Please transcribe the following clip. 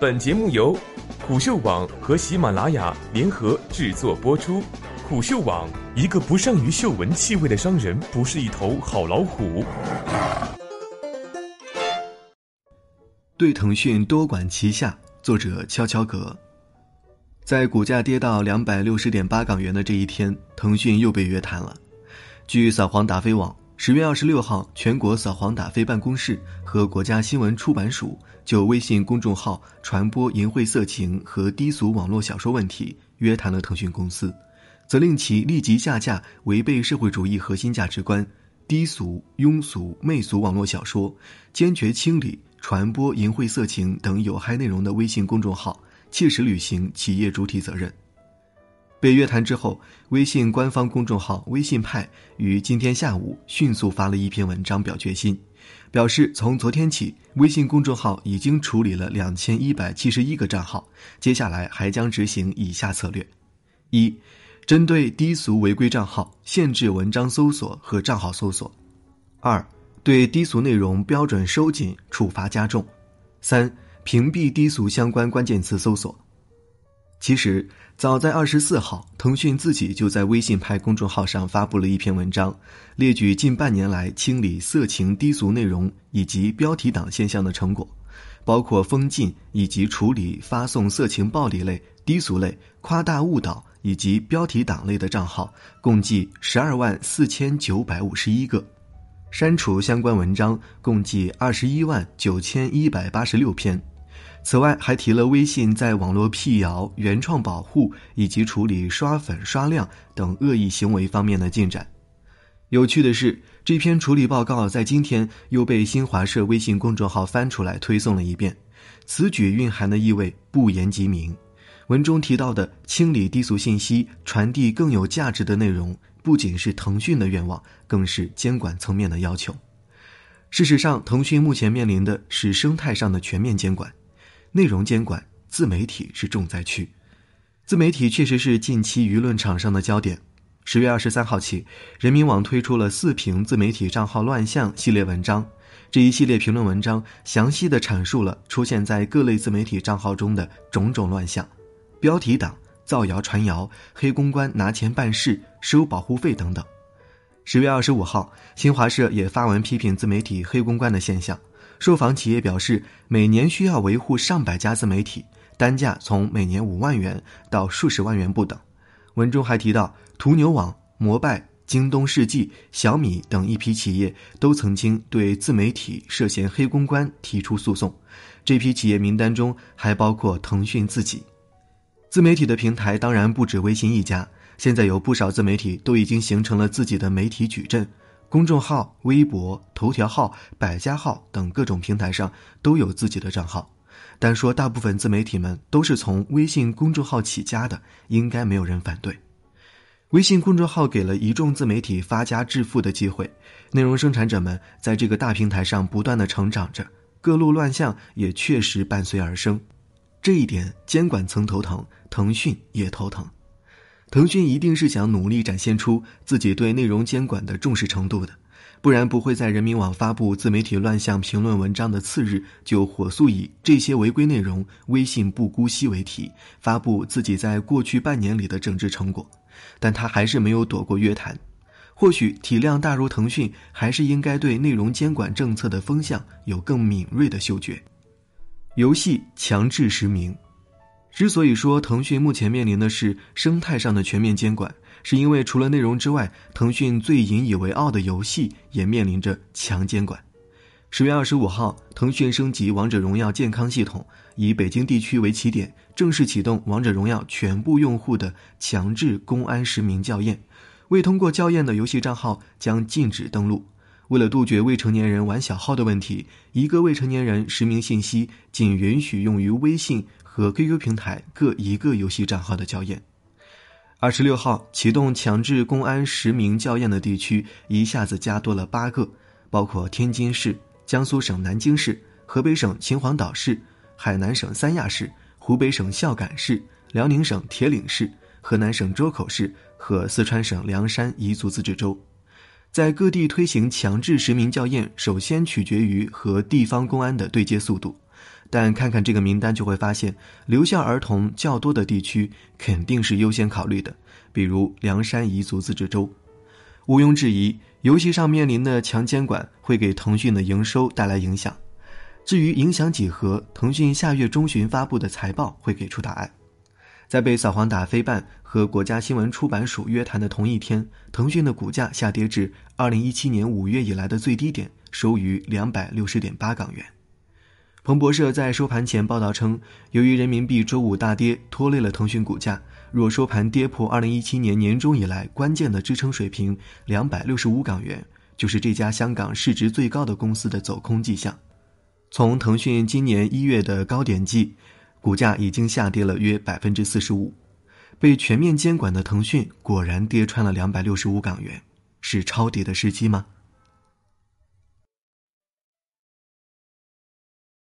本节目由虎嗅网和喜马拉雅联合制作播出。虎嗅网：一个不善于嗅闻气味的商人，不是一头好老虎。对腾讯多管齐下，作者悄悄格。在股价跌到两百六十点八港元的这一天，腾讯又被约谈了。据扫黄打非网。十月二十六号，全国扫黄打非办公室和国家新闻出版署就微信公众号传播淫秽色情和低俗网络小说问题约谈了腾讯公司，责令其立即下架违背社会主义核心价值观、低俗、庸俗、媚俗网络小说，坚决清理传播淫秽色情等有害内容的微信公众号，切实履行企业主体责任。被约谈之后，微信官方公众号“微信派”于今天下午迅速发了一篇文章表决心，表示从昨天起，微信公众号已经处理了两千一百七十一个账号，接下来还将执行以下策略：一、针对低俗违规账号，限制文章搜索和账号搜索；二、对低俗内容标准收紧，处罚加重；三、屏蔽低俗相关关键词搜索。其实。早在二十四号，腾讯自己就在微信派公众号上发布了一篇文章，列举近半年来清理色情低俗内容以及标题党现象的成果，包括封禁以及处理发送色情暴力类、低俗类、夸大误导以及标题党类的账号，共计十二万四千九百五十一个，删除相关文章共计二十一万九千一百八十六篇。此外，还提了微信在网络辟谣、原创保护以及处理刷粉刷量等恶意行为方面的进展。有趣的是，这篇处理报告在今天又被新华社微信公众号翻出来推送了一遍。此举蕴含的意味不言即明。文中提到的清理低俗信息、传递更有价值的内容，不仅是腾讯的愿望，更是监管层面的要求。事实上，腾讯目前面临的是生态上的全面监管。内容监管，自媒体是重灾区。自媒体确实是近期舆论场上的焦点。十月二十三号起，人民网推出了“四评自媒体账号乱象”系列文章。这一系列评论文章详细的阐述了出现在各类自媒体账号中的种种乱象：标题党、造谣传谣、黑公关拿钱办事、收保护费等等。十月二十五号，新华社也发文批评自媒体黑公关的现象。受访企业表示，每年需要维护上百家自媒体，单价从每年五万元到数十万元不等。文中还提到，途牛网、摩拜、京东世纪、小米等一批企业都曾经对自媒体涉嫌黑公关提出诉讼。这批企业名单中还包括腾讯自己。自媒体的平台当然不止微信一家，现在有不少自媒体都已经形成了自己的媒体矩阵。公众号、微博、头条号、百家号等各种平台上都有自己的账号，但说大部分自媒体们都是从微信公众号起家的，应该没有人反对。微信公众号给了一众自媒体发家致富的机会，内容生产者们在这个大平台上不断的成长着，各路乱象也确实伴随而生。这一点监管层头疼，腾讯也头疼。腾讯一定是想努力展现出自己对内容监管的重视程度的，不然不会在人民网发布自媒体乱象评论文章的次日，就火速以这些违规内容微信不姑息为题，发布自己在过去半年里的整治成果。但他还是没有躲过约谈。或许体量大如腾讯，还是应该对内容监管政策的风向有更敏锐的嗅觉。游戏强制实名。之所以说腾讯目前面临的是生态上的全面监管，是因为除了内容之外，腾讯最引以为傲的游戏也面临着强监管。十月二十五号，腾讯升级王者荣耀健康系统，以北京地区为起点，正式启动王者荣耀全部用户的强制公安实名校验，未通过校验的游戏账号将禁止登录。为了杜绝未成年人玩小号的问题，一个未成年人实名信息仅允许用于微信。和 QQ 平台各一个游戏账号的校验。二十六号启动强制公安实名校验的地区一下子加多了八个，包括天津市、江苏省南京市、河北省秦皇岛市、海南省三亚市、湖北省孝感市、辽宁省铁岭市、河南省周口市和四川省凉山彝族自治州。在各地推行强制实名校验，首先取决于和地方公安的对接速度。但看看这个名单就会发现，留校儿童较多的地区肯定是优先考虑的，比如凉山彝族自治州。毋庸置疑，游戏上面临的强监管会给腾讯的营收带来影响。至于影响几何，腾讯下月中旬发布的财报会给出答案。在被扫黄打非办和国家新闻出版署约谈的同一天，腾讯的股价下跌至二零一七年五月以来的最低点，收于两百六十点八港元。彭博社在收盘前报道称，由于人民币周五大跌，拖累了腾讯股价。若收盘跌破二零一七年年中以来关键的支撑水平两百六十五港元，就是这家香港市值最高的公司的走空迹象。从腾讯今年一月的高点计，股价已经下跌了约百分之四十五。被全面监管的腾讯果然跌穿了两百六十五港元，是超跌的时机吗？